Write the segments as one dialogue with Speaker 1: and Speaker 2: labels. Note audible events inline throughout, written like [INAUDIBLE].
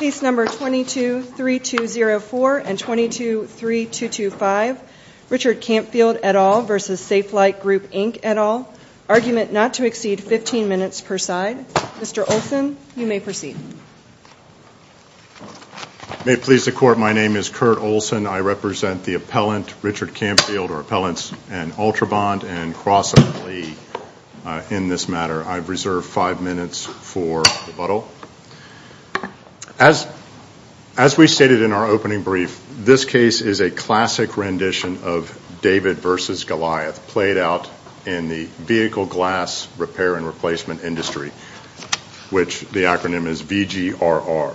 Speaker 1: Case number 22-3204 and 22-3225, Richard Campfield et al. v. Safelite Group, Inc. et al. Argument not to exceed 15 minutes per side. Mr. Olson, you may proceed.
Speaker 2: May it please the Court, my name is Kurt Olson. I represent the appellant, Richard Campfield, or appellants, and Ultrabond and Cross-Appellee uh, in this matter. I've reserved five minutes for rebuttal. As we stated in our opening brief, this case is a classic rendition of David versus Goliath, played out in the vehicle glass repair and replacement industry, which the acronym is VGRR.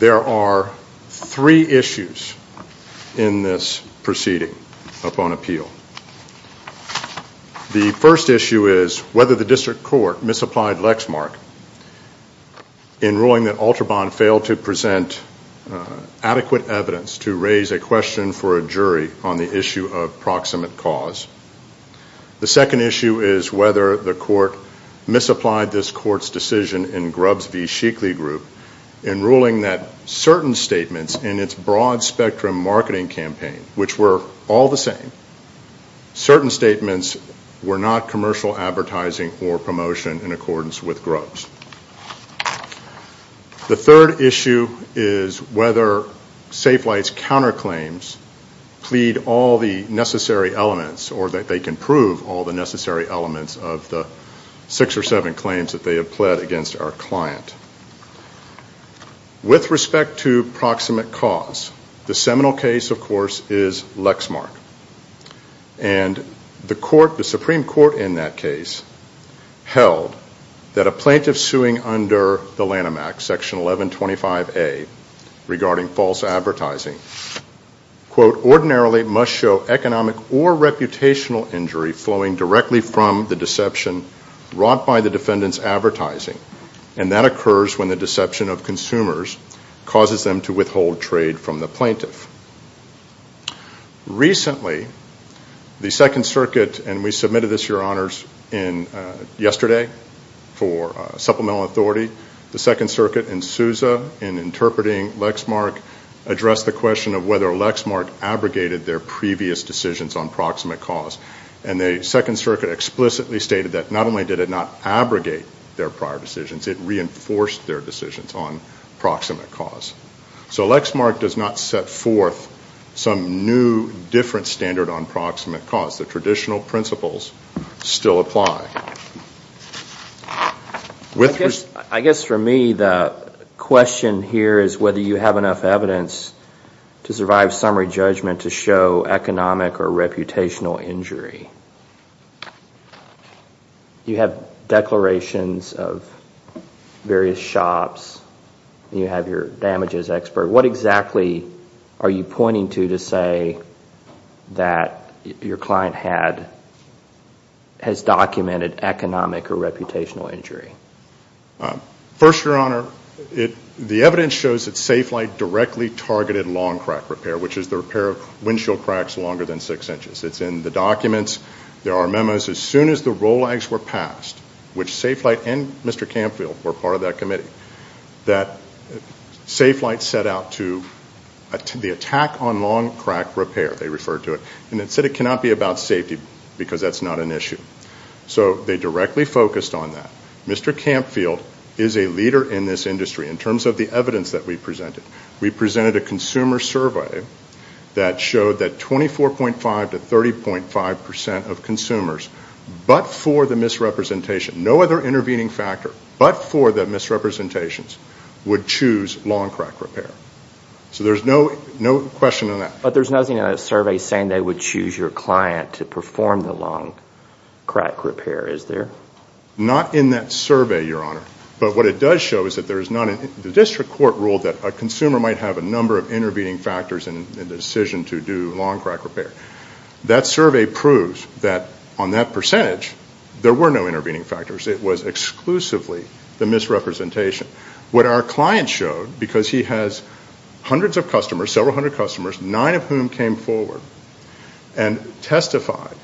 Speaker 2: There are three issues in this proceeding upon appeal. The first issue is whether the district court misapplied Lexmark in ruling that Ultrabond failed to present uh, adequate evidence to raise a question for a jury on the issue of proximate cause. The second issue is whether the court misapplied this court's decision in Grubbs v. Sheakley Group in ruling that certain statements in its broad spectrum marketing campaign, which were all the same, certain statements were not commercial advertising or promotion in accordance with Grubbs. The third issue is whether Safelite's counterclaims plead all the necessary elements, or that they can prove all the necessary elements of the six or seven claims that they have pled against our client. With respect to proximate cause, the seminal case, of course, is Lexmark. And the court, the Supreme Court in that case held that a plaintiff suing under the Lanham Act, Section 1125A, regarding false advertising, quote, ordinarily must show economic or reputational injury flowing directly from the deception wrought by the defendant's advertising. And that occurs when the deception of consumers causes them to withhold trade from the plaintiff. Recently, the Second Circuit, and we submitted this, Your Honors, uh, yesterday for uh, supplemental authority, the Second Circuit in Souza, in interpreting Lexmark, addressed the question of whether Lexmark abrogated their previous decisions on proximate cause. And the Second Circuit explicitly stated that not only did it not abrogate their prior decisions, it reinforced their decisions on proximate cause. So Lexmark does not set forth some new, different standard on proximate cause. The traditional principles still apply.
Speaker 3: I guess for me, the question here is whether you have enough evidence to survive summary judgment to show economic or reputational injury. You have declarations of various shops, you have your damages expert. What exactly are you pointing to to say that your client had has documented economic or reputational injury?
Speaker 2: Uh, first, Your Honor, the evidence shows that Safelite directly targeted long crack repair, which is the repair of windshield cracks longer than six inches. It's in the documents. There are memos. As soon as the ROLAGs were passed, which Safelite and Mr. Campfield were part of that committee, that Safelite set out to the attack on long crack repair, they referred to it, and it said it cannot be about safety because that's not an issue. So they directly focused on that. Mr. Campfield is a leader in this industry in terms of the evidence that we presented. We presented a consumer survey that showed that 24.5 to 30.5 percent of consumers, but for the misrepresentation, no other intervening factor, but for the misrepresentations, would choose long crack repair. So there's no question on that.
Speaker 3: But there's nothing in that survey saying they would choose your client to perform the long crack repair, is there?
Speaker 2: Not in that survey, Your Honor. But what it does show is that there is not a – the district court ruled that a consumer might have a number of intervening factors in the decision to do long crack repair. That survey proves that on that percentage, there were no intervening factors. It was exclusively the misrepresentation. What our client showed, because he has hundreds of customers, several hundred customers, nine of whom came forward and testified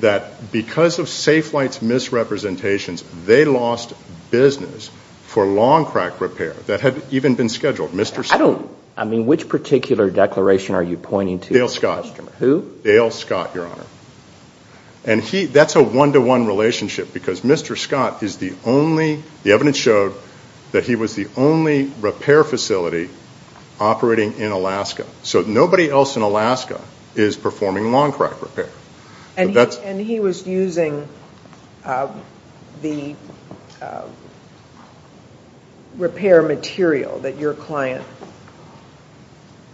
Speaker 2: that because of Safelite's misrepresentations, they lost business for long crack repair that had even been scheduled. Mr.
Speaker 3: I don't, I mean, which particular declaration are you pointing to?
Speaker 2: Dale Scott.
Speaker 3: Who?
Speaker 2: Dale Scott, Your Honor. And he, that's a one-to-one relationship because Mr. Scott is the only, the evidence showed that he was the only repair facility operating in Alaska. So nobody else in Alaska is performing long crack repair.
Speaker 4: And he was using um, the um, repair material that your client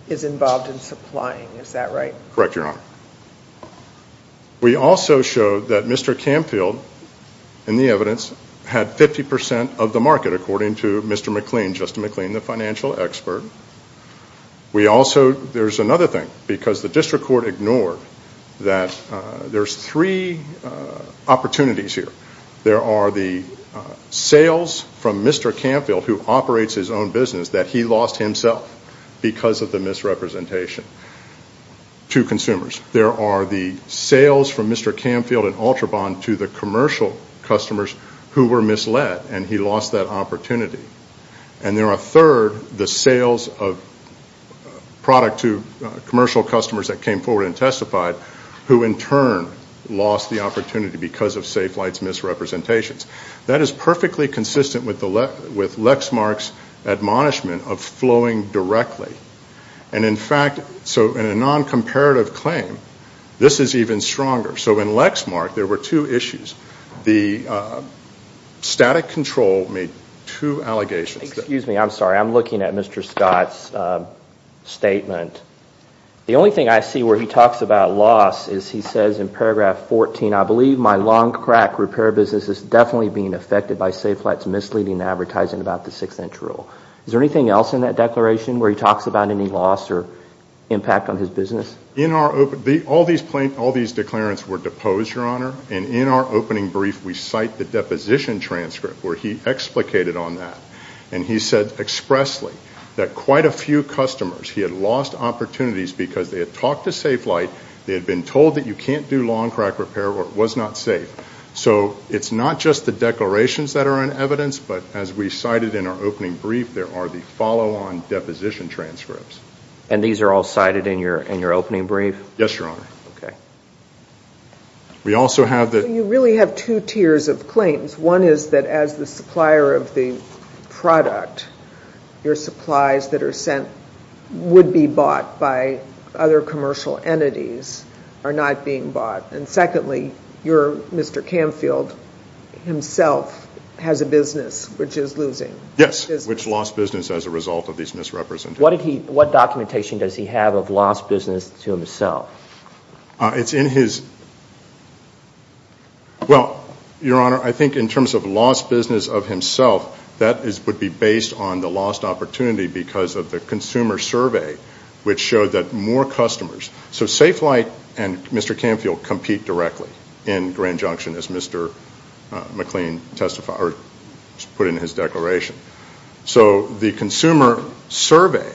Speaker 4: is involved in supplying, is that right?
Speaker 2: Correct, Your Honor. We also showed that Mr. Campfield, in the evidence, had 50% of the market according to Mr. McLean, Justin McLean, the financial expert. We also, there's another thing, because the district court ignored that uh, there's three uh, opportunities here. There are the uh, sales from Mr. Campfield, who operates his own business, that he lost himself because of the misrepresentation to consumers. There are the sales from Mr. Campfield and Ultrabond to the commercial customers who were misled, and he lost that opportunity. And there are third, the sales of product to uh, commercial customers that came forward and testified, who in turn lost the opportunity because of Safelite's misrepresentations. That is perfectly consistent with Lexmark's admonishment of flowing directly. And in fact, so in a non-comparative claim, this is even stronger. So in Lexmark, there were two issues. The uh, static control made two allegations.
Speaker 3: Excuse me, I'm sorry. I'm looking at Mr. Scott's uh, statement. The only thing I see where he talks about loss is he says in paragraph 14, I believe my long crack repair business is definitely being affected by Safelite's misleading advertising about the six-inch rule. Is there anything else in that declaration where he talks about any loss or impact on his business?
Speaker 2: In our open, all these declarants were deposed, Your Honor, and in our opening brief we cite the deposition transcript where he explicated on that. And he said expressly that quite a few customers, he had lost opportunities because they had talked to Safelite, they had been told that you can't do long crack repair or it was not safe. So it's not just the declarations that are in evidence, but as we cited in our opening brief, there are the follow-on deposition transcripts.
Speaker 3: And these are all cited in your opening brief?
Speaker 2: Yes, Your Honor.
Speaker 3: Okay.
Speaker 2: We also have the...
Speaker 4: So you really have two tiers of claims. One is that as the supplier of the product, your supplies that are sent would be bought by other commercial entities are not being bought. And secondly, your Mr. Campfield himself has a business which is losing.
Speaker 2: Yes, which lost business as a result of these misrepresentations.
Speaker 3: What documentation does he have of lost business to himself?
Speaker 2: Uh, it's in his... Well, Your Honor, I think in terms of lost business of himself, that would be based on the lost opportunity because of the consumer survey which showed that more customers... So Safelite and Mr. Campfield compete directly in Grand Junction as Mr. Uh, McLean put in his declaration. So the consumer survey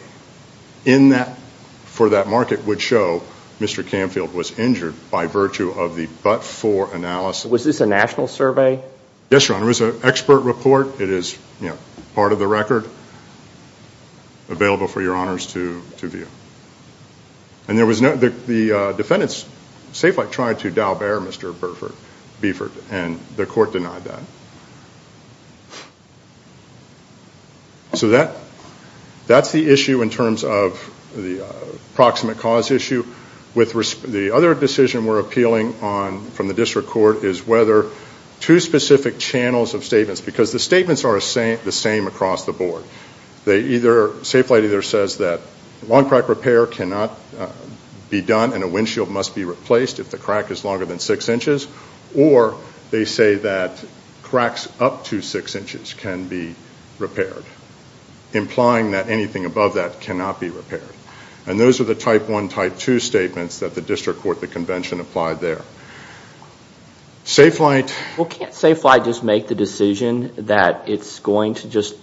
Speaker 2: for that market would show Mr. Campfield was injured by virtue of the but-for analysis.
Speaker 3: Was this a national survey?
Speaker 2: Yes, Your Honor. It was an expert report. It is part of the record available for Your Honors to view. And there was no... The uh, defendants, Safelite tried to Daubert Mr. Beeford and the court denied that. So that's the issue in terms of the uh, proximate cause issue. The other decision we're appealing on from the district court is whether two specific channels of statements, because the statements are the same across the board. They either Safelite either says that long crack repair cannot uh, be done and a windshield must be replaced if the crack is longer than six inches, or they say that cracks up to six inches can be repaired, implying that anything above that cannot be repaired. And those are the type 1, type 2 statements that the district court, the convention, applied there. Safelite...
Speaker 3: Well, can't Safelite just make the decision that it's going to just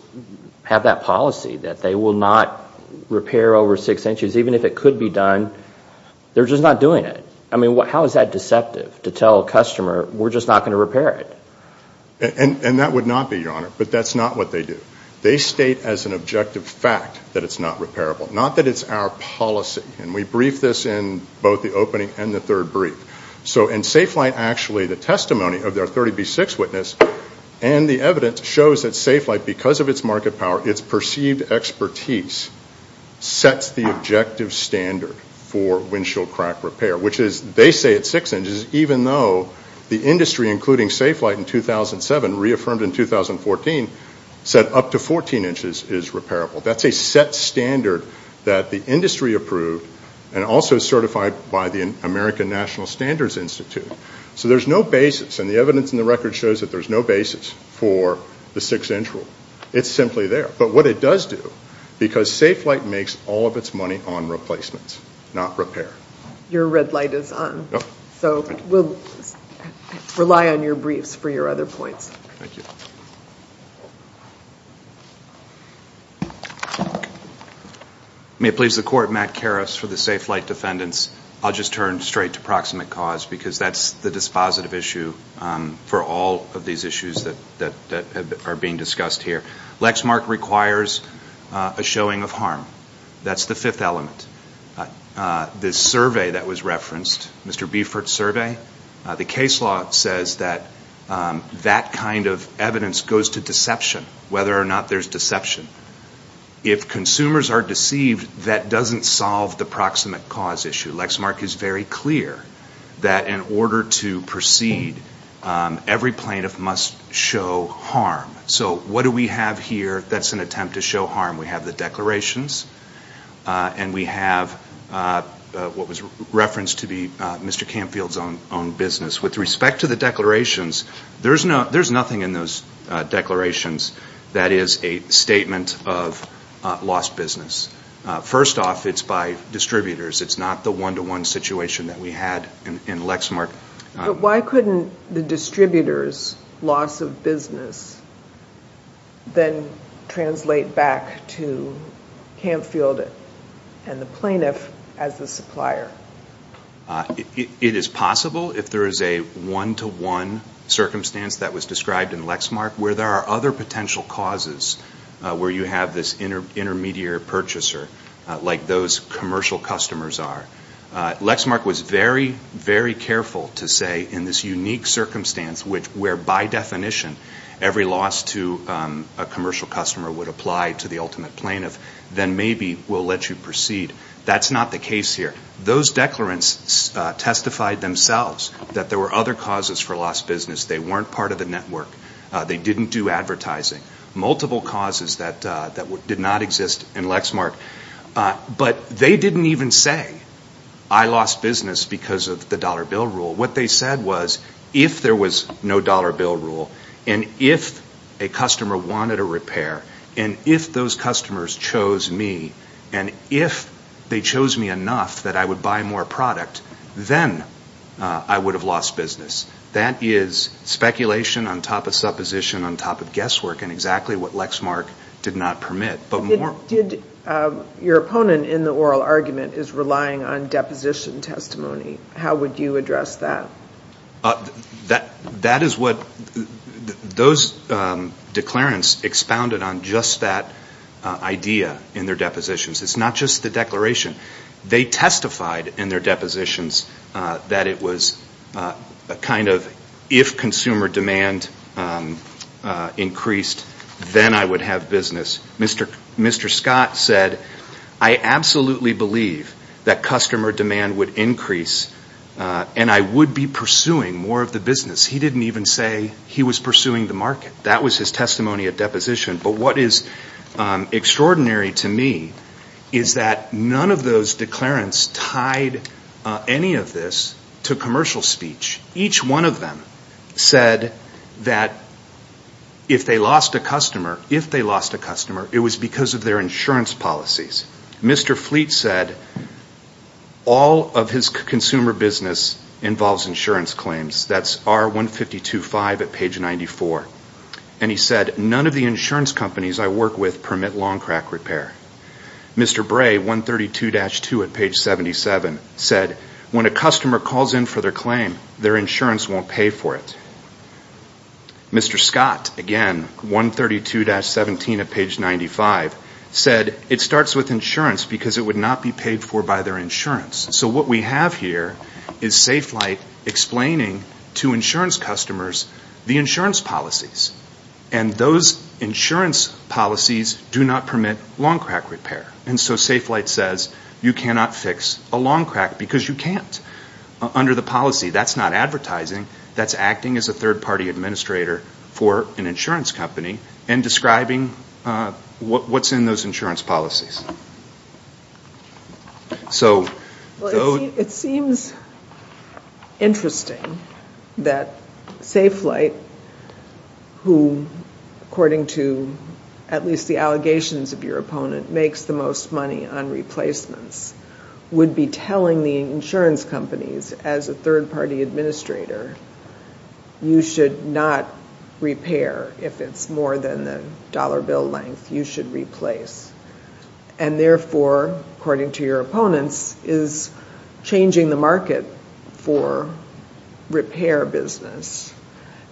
Speaker 3: have that policy, that they will not repair over six inches, even if it could be done, they're just not doing it? I mean, how is that deceptive to tell a customer, we're just not going to repair it?
Speaker 2: And that would not be, Your Honor, but that's not what they do. They state as an objective fact that it's not repairable, not that it's our policy. And we briefed this in both the opening and the third brief. So in Safelite, actually, the testimony of their 30B6 witness and the evidence shows that Safelite, because of its market power, its perceived expertise, sets the objective standard for windshield crack repair, which is they say it's 6 inches, even though the industry, including Safelite in 2007, reaffirmed in 2014, said up to 14 inches is repairable. That's a set standard that the industry approved and also certified by the American National Standards Institute. So there's no basis, and the evidence in the record shows that there's no basis for the 6-inch rule. It's simply there. But what it does do, because Safelite makes all of its money on replacements, not repair.
Speaker 4: Your red light is on. So we'll rely on your briefs for your other points.
Speaker 2: Thank you.
Speaker 5: May it please the Court, Matt Karras for the Safelite defendants. I'll just turn straight to proximate cause because that's the dispositive issue um, for all of these issues that are being discussed here. Lexmark requires uh, a showing of harm. That's the fifth element. Uh, uh, the survey that was referenced, Mr. Biefert's survey, the case law says that um, that kind of evidence goes to deception, whether or not there's deception. If consumers are deceived, that doesn't solve the proximate cause issue. Lexmark is very clear that in order to proceed, um, every plaintiff must show harm. So what do we have here that's an attempt to show harm? We have the declarations, uh, and we have uh, uh, what was referenced to be Mr. Campfield's own business. With respect to the declarations, there's no there's nothing in those declarations that is a statement of Uh, lost business. Uh, first off, it's by distributors. It's not the one-to-one situation that we had in Lexmark.
Speaker 4: Uh, but why couldn't the distributor's loss of business then translate back to Campfield and the plaintiff as the supplier?
Speaker 5: It is possible if there is a one-to-one circumstance that was described in Lexmark where there are other potential causes Uh, where you have this intermediary purchaser uh, like those commercial customers are. Uh, Lexmark was very, very careful to say in this unique circumstance which where by definition every loss to um, a commercial customer would apply to the ultimate plaintiff, then maybe we'll let you proceed. That's not the case here. Those declarants testified themselves that there were other causes for lost business. They weren't part of the network. They didn't do advertising. Multiple causes that uh, did not exist in Lexmark. Uh, but they didn't even say, I lost business because of the dollar bill rule. What they said was if there was no dollar bill rule and if a customer wanted a repair and if those customers chose me and if they chose me enough that I would buy more product, then Uh, I would have lost business. That is speculation on top of supposition on top of guesswork and exactly what Lexmark did not permit.
Speaker 4: But more did um, your opponent in the oral argument is relying on deposition testimony. How would you address that?
Speaker 5: Uh that that is what those um, declarants expounded on just that uh, idea in their depositions. It's not just the declaration. They testified in their depositions uh, that it was uh, a kind of if consumer demand um, uh, increased, then I would have business. Mr. Scott said, I absolutely believe that customer demand would increase and I would be pursuing more of the business. He didn't even say he was pursuing the market. That was his testimony at deposition. But what is um, extraordinary to me is that none of those declarants tied uh, any of this to commercial speech. Each one of them said that if they lost a customer, if they lost a customer, it was because of their insurance policies. Mr. Fleet said all of his consumer business involves insurance claims. That's R1525 at page 94. And he said none of the insurance companies I work with permit long crack repair. Mr. Bray, 132-2 at page 77, said when a customer calls in for their claim, their insurance won't pay for it. Mr. Scott, again, 132-17 at page 95, said it starts with insurance because it would not be paid for by their insurance. So what we have here is Safelite explaining to insurance customers the insurance policies. And those insurance policies do not permit long crack repair. And so Safelite says you cannot fix a long crack because you can't. Uh, under the policy, that's not advertising. That's acting as a third-party administrator for an insurance company and describing uh, what's in those insurance policies.
Speaker 4: So it seems interesting that Safelite, who, according to at least the allegations of your opponent, makes the most money on replacements, would be telling the insurance companies as a third-party administrator, you should not repair if it's more than the dollar bill length. You should replace. And therefore, according to your opponents, is changing the market for repair business.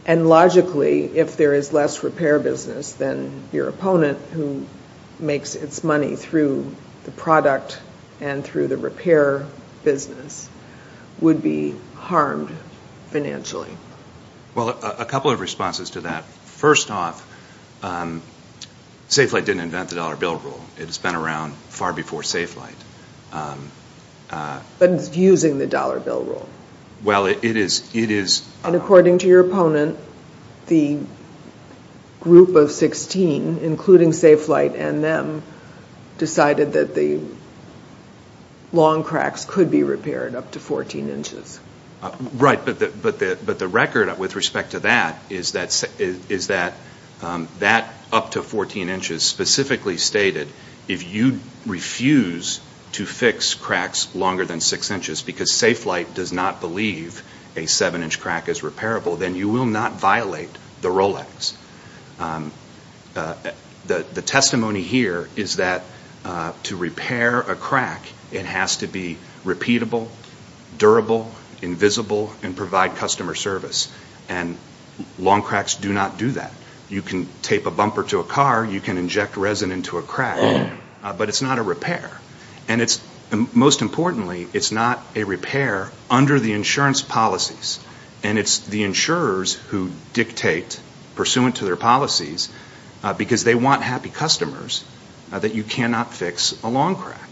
Speaker 4: And logically, if there is less repair business, then your opponent, who makes its money through the product and through the repair business, would be harmed financially.
Speaker 5: Well, a couple of responses to that. First off, um, Safelite didn't invent the dollar bill rule. It's been around far before Safelite.
Speaker 4: Um, uh, but it's using the dollar bill rule.
Speaker 5: Well, it is.
Speaker 4: And according to your opponent, the group of 16, including Safelite and them, decided that the long cracks could be repaired up to 14 inches.
Speaker 5: Uh, right, but the record with respect to that is that um, that up to 14 inches specifically stated, if you refuse to fix cracks longer than 6 inches, because Safelite does not believe a 7-inch crack is repairable, then you will not violate the ROLAGS. Um, uh, the testimony here is that uh, to repair a crack, it has to be repeatable, durable, invisible, and provide customer service. And long cracks do not do that. You can tape a bumper to a car, you can inject resin into a crack, uh, but it's not a repair. And um, most importantly, it's not a repair under the insurance policies. And it's the insurers who dictate, pursuant to their policies, uh, because they want happy customers, uh, that you cannot fix a long crack.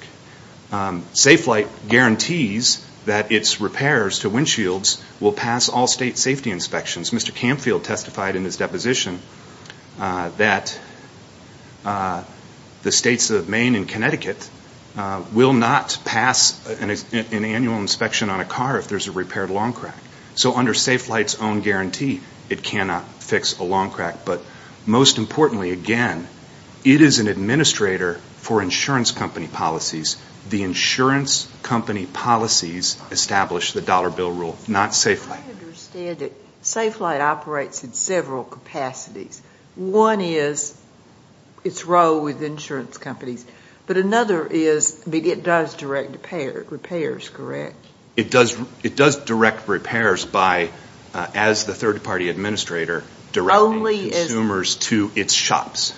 Speaker 5: Um, Safelite guarantees that its repairs to windshields will pass all state safety inspections. Mr. Campfield testified in his deposition uh, that the states of Maine and Connecticut will not pass an annual inspection on a car if there's a repaired long crack. So under Safelite's own guarantee, it cannot fix a long crack. But most importantly, again, it is an administrator for insurance company policies. The insurance company policies establish the dollar bill rule, not Safelite.
Speaker 6: I understand that Safelite operates in several capacities. One is its role with insurance companies. But another is, I mean, it does direct repairs, correct?
Speaker 5: It does direct repairs by, uh, as the third party administrator, directing consumers to its shops.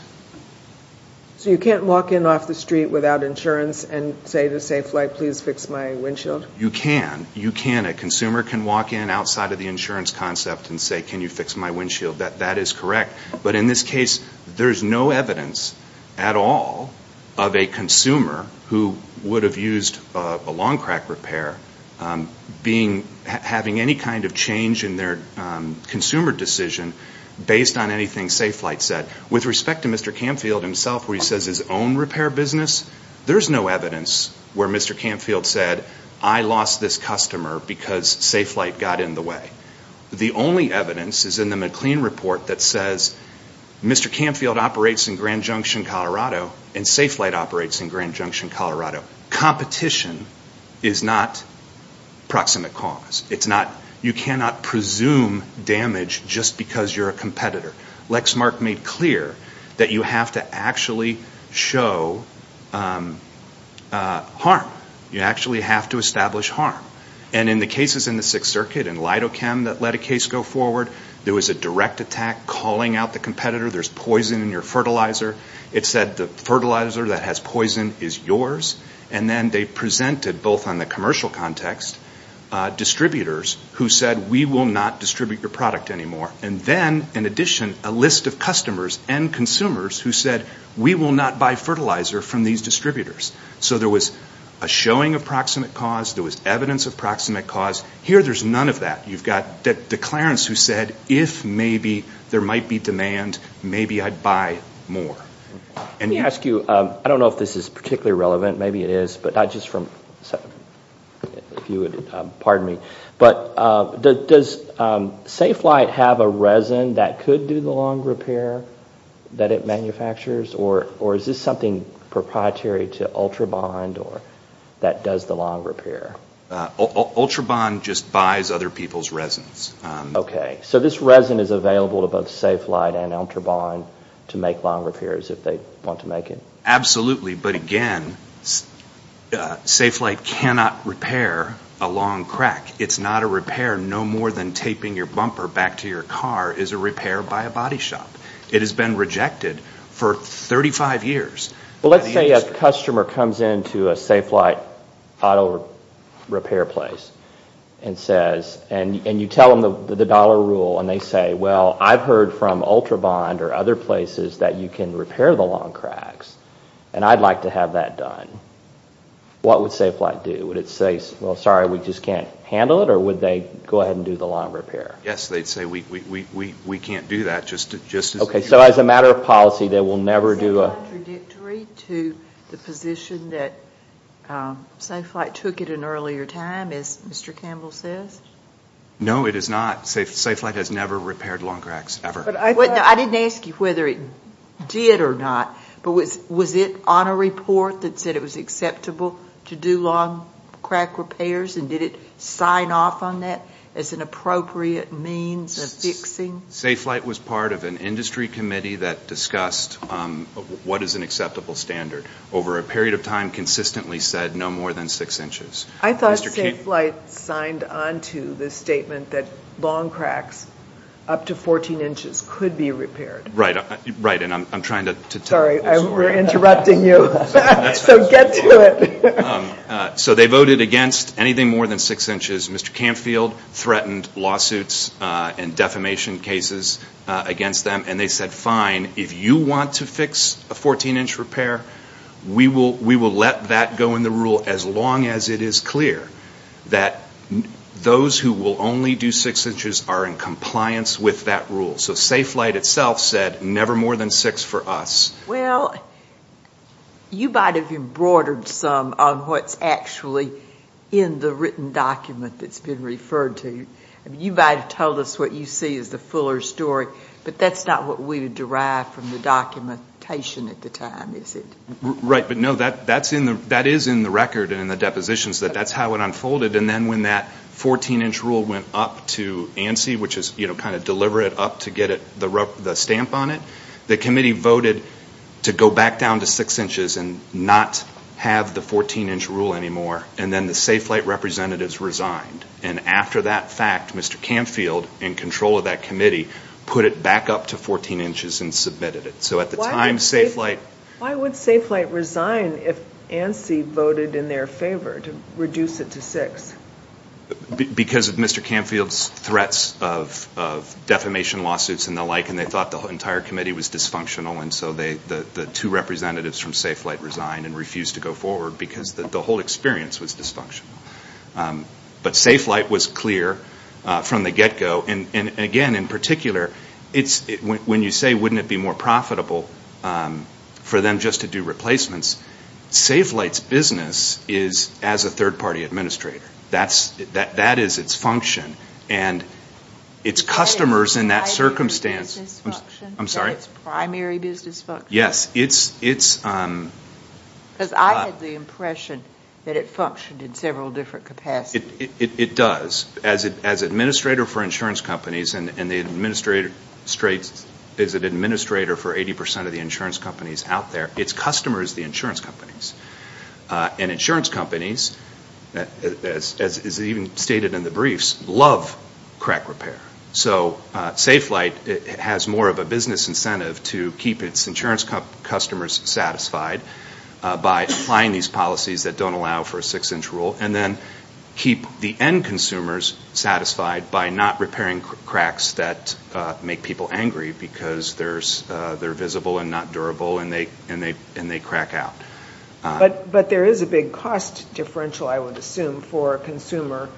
Speaker 4: So you can't walk in off the street without insurance and say to Safelite, please fix my windshield?
Speaker 5: You can. You can. A consumer can walk in outside of the insurance concept and say, can you fix my windshield? That is correct. But in this case, there's no evidence at all of a consumer who would have used uh, a long crack repair um, having any kind of change in their um, consumer decision based on anything Safelite said. With respect to Mr. Campfield himself, where he says his own repair business, there's no evidence where Mr. Campfield said, I lost this customer because Safelite got in the way. The only evidence is in the McLean report that says Mr. Campfield operates in Grand Junction, Colorado, and Safelite operates in Grand Junction, Colorado. Competition is not proximate cause. You cannot presume damage just because you're a competitor. Lexmark made clear that you have to actually show um, uh, harm. You actually have to establish harm. And in the cases in the Sixth Circuit, in Lidochem that let a case go forward, there was a direct attack calling out the competitor. There's poison in your fertilizer. It said the fertilizer that has poison is yours. And then they presented, both on the commercial context, uh, distributors who said, we will not distribute your product anymore. And then, in addition, a list of customers and consumers who said, we will not buy fertilizer from these distributors. So there was a showing of proximate cause. There was evidence of proximate cause. Here there's none of that. You've got declarants who said, if maybe there might be demand, maybe I'd buy more.
Speaker 3: Let me ask you, um, I don't know if this is particularly relevant. Maybe it is, but not just from, if you would um, pardon me. But uh, does um, Safelite have a resin that could do the long repair that it manufactures? Or is this something proprietary to Ultrabond that does the long repair?
Speaker 5: Uh, Ultrabond just buys other people's resins.
Speaker 3: Um, okay. So this resin is available to both Safelite and Ultrabond to make long repairs if they want to make it?
Speaker 5: Absolutely. But again, uh, Safelite cannot repair a long crack. It's not a repair no more than taping your bumper back to your car is a repair by a body shop. It has been rejected for 35 years.
Speaker 3: Well, let's say a customer comes into a Safelite auto repair place and says, and you tell them the dollar rule, and they say, well, I've heard from Ultrabond or other places that you can repair the long cracks, and I'd like to have that done. What would Safelite do? Would it say, well, sorry, we just can't handle it? Or would they go ahead and do the long repair?
Speaker 5: Yes, they'd say, we can't do that.
Speaker 3: Okay. So as a matter of policy, they will never do a...
Speaker 6: Is that contradictory to the position that Um, Safelite took at an earlier time, as Mr. Campbell says?
Speaker 5: No, it is not. Safelite has never repaired long cracks, ever.
Speaker 6: But I didn't ask you whether it did or not, but was it on a report that said it was acceptable to do long crack repairs, and did it sign off on that as an appropriate means of fixing?
Speaker 5: Safelite was part of an industry committee that discussed um, what is an acceptable standard. Over a period of time, consistently said no more than six inches.
Speaker 4: I thought Safelite signed on to the statement that long cracks up to 14 inches could be repaired.
Speaker 5: Right, uh, and I'm trying to tell...
Speaker 4: Sorry, we're interrupting you. [LAUGHS] [LAUGHS] So get to it.
Speaker 5: Um, uh, so they voted against anything more than six inches. Mr. Campfield threatened lawsuits uh, and defamation cases against them, and they said, fine, if you want to fix a 14-inch repair, we will let that go in the rule as long as it is clear that those who will only do six inches are in compliance with that rule. So Safelite itself said never more than six for us.
Speaker 6: Well, you might have embroidered some on what's actually in the written document that's been referred to. You might have told us what you see as the fuller story, but that's not what we would derive from the documentation at the time, is it?
Speaker 5: Right, but no, that is in the record and in the depositions that that's how it unfolded. And then when that 14-inch rule went up to ANSI, which is you know, kind of deliver it up to get it the stamp on it, the committee voted to go back down to six inches and not have the 14-inch rule anymore. And then the Safelite representatives resigned. And after that fact, Mr. Campfield, in control of that committee, put it back up to 14 inches and submitted it. So at the time, Safelite...
Speaker 4: Why would Safelite resign if ANSI voted in their favor to reduce it to six?
Speaker 5: Because of Mr. Campfield's threats of defamation lawsuits and the like, and they thought the entire committee was dysfunctional, and so the two representatives from Safelite resigned and refused to go forward because the whole experience was dysfunctional. Um, but Safelite was clear uh, from the get-go. And again, in particular, when you say wouldn't it be more profitable um, for them just to do replacements, Safelite's business is as a third-party administrator. That is its function. And its customers in that circumstance...
Speaker 6: Is its primary business function?
Speaker 5: I'm sorry?
Speaker 6: Its primary business function?
Speaker 5: Yes. It's...
Speaker 6: Um, because I uh, had the impression that it functioned in several different capacities.
Speaker 5: It does. As administrator for insurance companies, and the administrator is an administrator for 80% of the insurance companies out there, its customer is the insurance companies. Uh, and insurance companies as is even stated in the briefs, love crack repair. So uh, Safelite uh, has more of a business incentive to keep its insurance customers satisfied uh, by applying these policies that don't allow for a six-inch rule and then keep the end consumers satisfied by not repairing cracks that make people angry because they're visible and not durable and they crack out.
Speaker 4: Uh, but there is a big cost differential, I would assume, for a consumer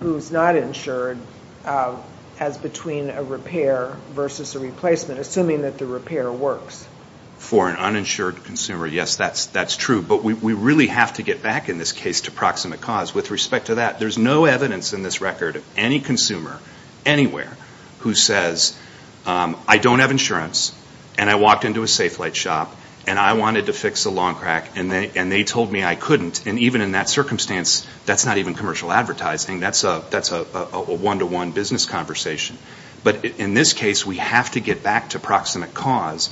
Speaker 4: who's not insured uh, as between a repair versus a replacement, assuming that the repair works.
Speaker 5: For an uninsured consumer, yes, that's true. But we really have to get back in this case to proximate cause. With respect to that, there's no evidence in this record of any consumer anywhere who says, um, I don't have insurance and I walked into a Safelite shop and I wanted to fix a long crack and they told me I couldn't. And even in that circumstance, that's not even commercial advertising. That's a one-to-one business conversation. But in this case, we have to get back to proximate cause.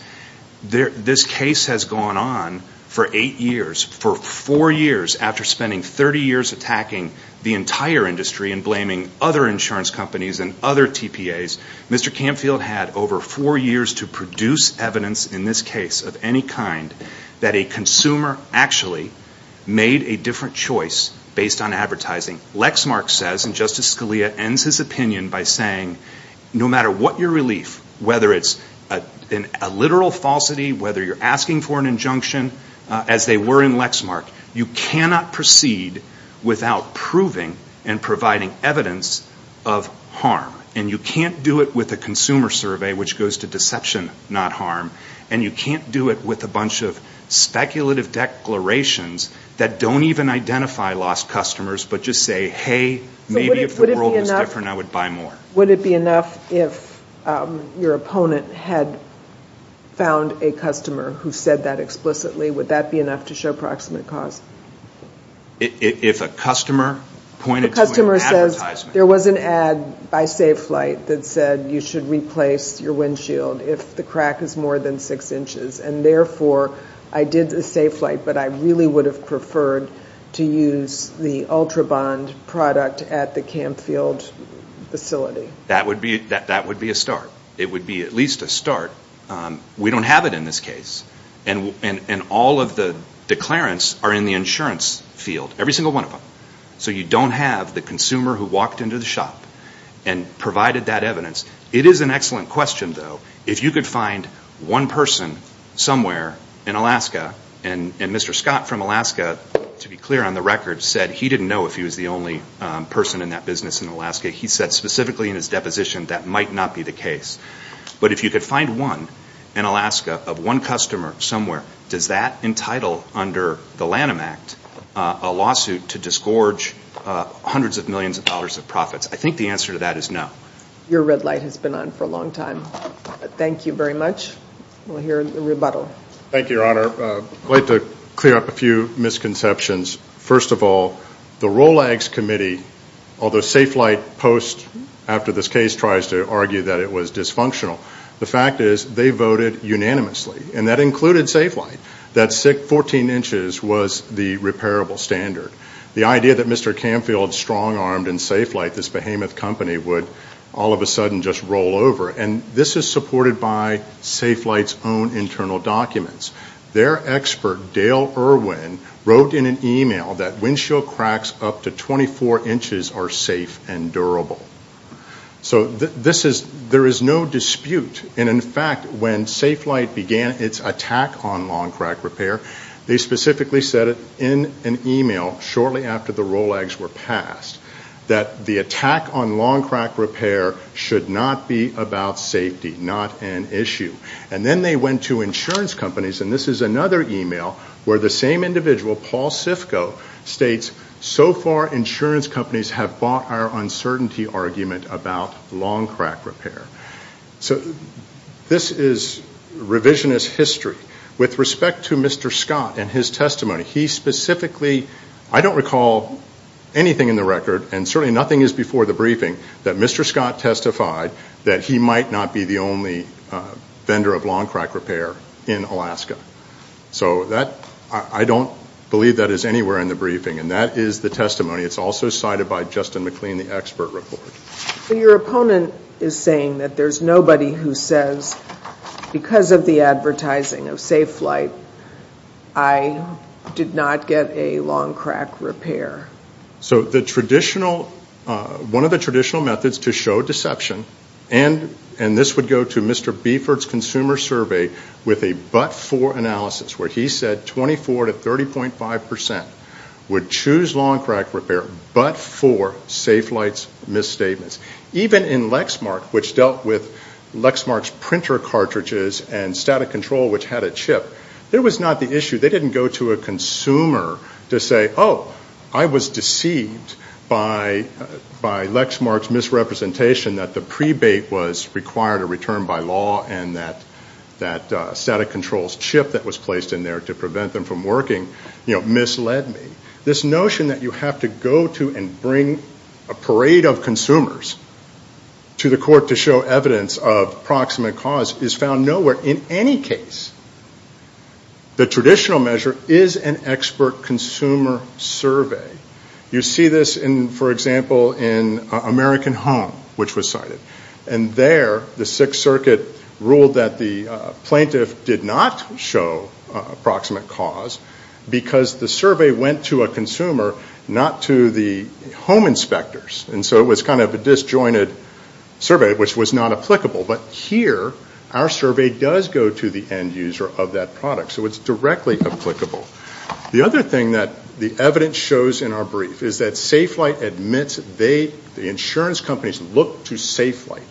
Speaker 5: This case has gone on for eight years. For four years, after spending 30 years attacking the entire industry and blaming other insurance companies and other TPAs, Mr. Campfield had over four years to produce evidence in this case of any kind that a consumer actually made a different choice based on advertising. Lexmark says, and Justice Scalia ends his opinion by saying, no matter what your relief, whether it's a literal falsity, whether you're asking for an injunction, uh, as they were in Lexmark, you cannot proceed without proving and providing evidence of harm. And you can't do it with a consumer survey, which goes to deception, not harm. And you can't do it with a bunch of speculative declarations that don't even identify lost customers, but just say, hey, maybe if the world was different, I would buy more.
Speaker 4: Would it be enough if um, your opponent had found a customer who said that explicitly? Would that be enough to show proximate cause?
Speaker 5: If a customer pointed to an
Speaker 4: The customer
Speaker 5: advertisement.
Speaker 4: says, there was an ad by Safelite that said you should replace your windshield if the crack is more than six inches. And therefore, I did the Safelite, but I really would have preferred to use the Ultrabond product at the Campfield facility.
Speaker 5: That would be a start. It would be at least a start. Um, we don't have it in this case. And all of the declarants are in the insurance field, every single one of them. So you don't have the consumer who walked into the shop and provided that evidence. It is an excellent question, though. If you could find one person somewhere in Alaska, and Mr. Scott from Alaska, to be clear on the record, said he didn't know if he was the only um, person in that business in Alaska. He said specifically in his deposition that might not be the case. But if you could find one in Alaska of one customer somewhere, does that entitle under the Lanham Act uh, a lawsuit to disgorge uh, hundreds of millions of dollars of profits? I think the answer to that is no.
Speaker 4: Your red light has been on for a long time. Thank you very much. We'll hear the rebuttal.
Speaker 2: Thank you, Your Honor. Uh, I'd like to clear up a few misconceptions. First of all, the ROLAGS Committee, although Safelite Post, after this case, tries to argue that it was dysfunctional, the fact is they voted unanimously, and that included Safelite, that 14 inches was the repairable standard. The idea that Mr. Campfield strong-armed in Safelite, this behemoth company, would all of a sudden just roll over. And this is supported by Safelite's own internal documents. Their expert, Dale Irwin, wrote in an email that windshield cracks up to 24 inches are safe and durable. So there is no dispute. And in fact, when Safelite began its attack on long crack repair, they specifically said it in an email shortly after the ROLAGS were passed, that the attack on long crack repair should not be about safety, not an issue. And then they went to insurance companies, and this is another email where the same individual, Paul Sifko, states, so far insurance companies have bought our uncertainty argument about long crack repair. So this is revisionist history. With respect to Mr. Scott and his testimony, he specifically, I don't recall anything in the record, and certainly nothing is before the briefing, that Mr. Scott testified that he might not be the only uh, vendor of long crack repair in Alaska. So that I don't believe that is anywhere in the briefing, and that is the testimony. It's also cited by Justin McLean, the expert report.
Speaker 4: So your opponent is saying that there's nobody who says, because of the advertising of Safelite, I did not get a long crack repair.
Speaker 2: So the traditional, uh, one of the traditional methods to show deception, and this would go to Mr. Beeford's consumer survey with a but-for analysis, where he said 24 to 30.5% would choose long crack repair but for Safelite's misstatements. Even in Lexmark, which dealt with Lexmark's printer cartridges and static control, which had a chip, there was not the issue. They didn't go to a consumer to say, oh, I was deceived by Lexmark's misrepresentation that the prebate was required to return by law and that that uh, static control's chip that was placed in there to prevent them from working misled me. This notion that you have to go to and bring a parade of consumers to the court to show evidence of proximate cause is found nowhere. In any case, the traditional measure is an expert consumer survey. You see this, in, for example, in uh, American Home, which was cited. And there, the Sixth Circuit ruled that the uh, plaintiff did not show uh, proximate cause because the survey went to a consumer, not to the home inspectors. And so it was kind of a disjointed survey, which was not applicable. But here, our survey does go to the end user of that product, so it's directly applicable. The other thing that the evidence shows in our brief is that Safelite admits the insurance companies look to Safelite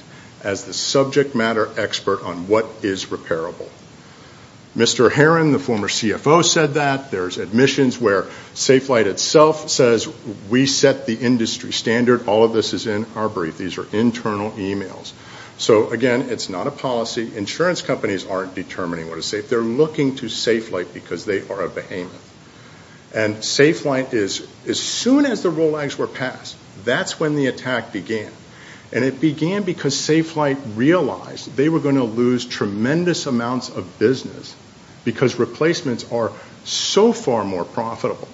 Speaker 2: as the subject matter expert on what is repairable. Mr. Herron, the former CFO, said that. There's admissions where Safelite itself says, we set the industry standard. All of this is in our brief. These are internal emails. So again, it's not a policy. Insurance companies aren't determining what is safe. They're looking to Safelite because they are a behemoth. And Safelite is, as soon as the ROLAGS were passed, that's when the attack began. And it began because Safelite realized they were going to lose tremendous amounts of business because replacements are so far more profitable.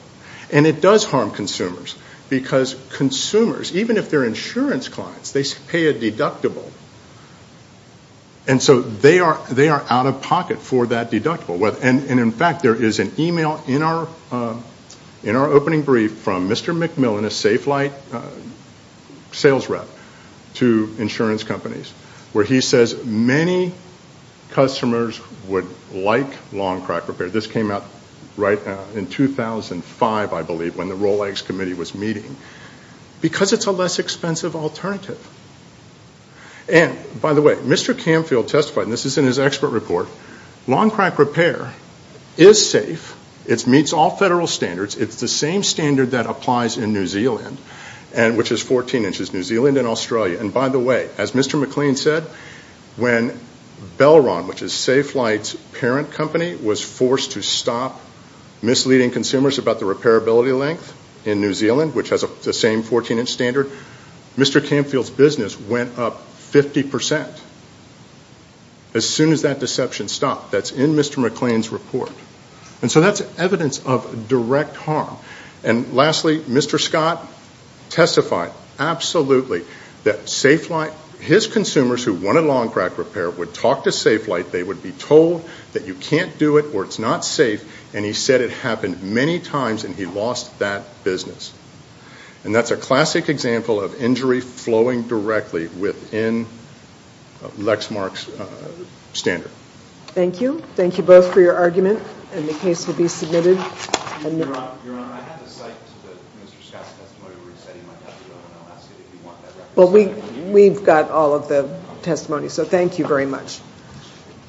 Speaker 2: And it does harm consumers because consumers, even if they're insurance clients, they pay a deductible. And so they are out of pocket for that deductible. And in fact, there is an email in our uh, opening brief from Mr. McMillan, a Safelite uh, sales rep, to insurance companies, where he says many customers would like long crack repair. This came out right uh, in 2005, I believe, when the ROLAGS committee was meeting, because it's a less expensive alternative. And by the way, Mr. Campfield testified, and this is in his expert report, long crack repair is safe. It meets all federal standards. It's the same standard that applies in New Zealand, which is 14 inches, New Zealand and Australia. And by the way, as Mr. McLean said, when Belron, which is Safelite's parent company, was forced to stop misleading consumers about the repairability length in New Zealand, which has the same 14-inch standard, Mr. Campfield's business went up 50%. As soon as that deception stopped. That's in Mr. McLean's report. And so that's evidence of direct harm. And lastly, Mr. Scott testified absolutely that Safelite, his consumers who wanted long crack repair would talk to Safelite. They would be told that you can't do it or it's not safe. And he said it happened many times and he lost that business. And that's a classic example of injury flowing directly within uh, Lexmark's uh, standard.
Speaker 4: Thank you. Thank you both for your argument. And the case will be submitted.
Speaker 5: Your Honor, I have the cite to Mr. Scott's testimony where he said he might have to go and I'll ask you if you want that record.
Speaker 4: Well, we've got all of the testimony, so thank you very much.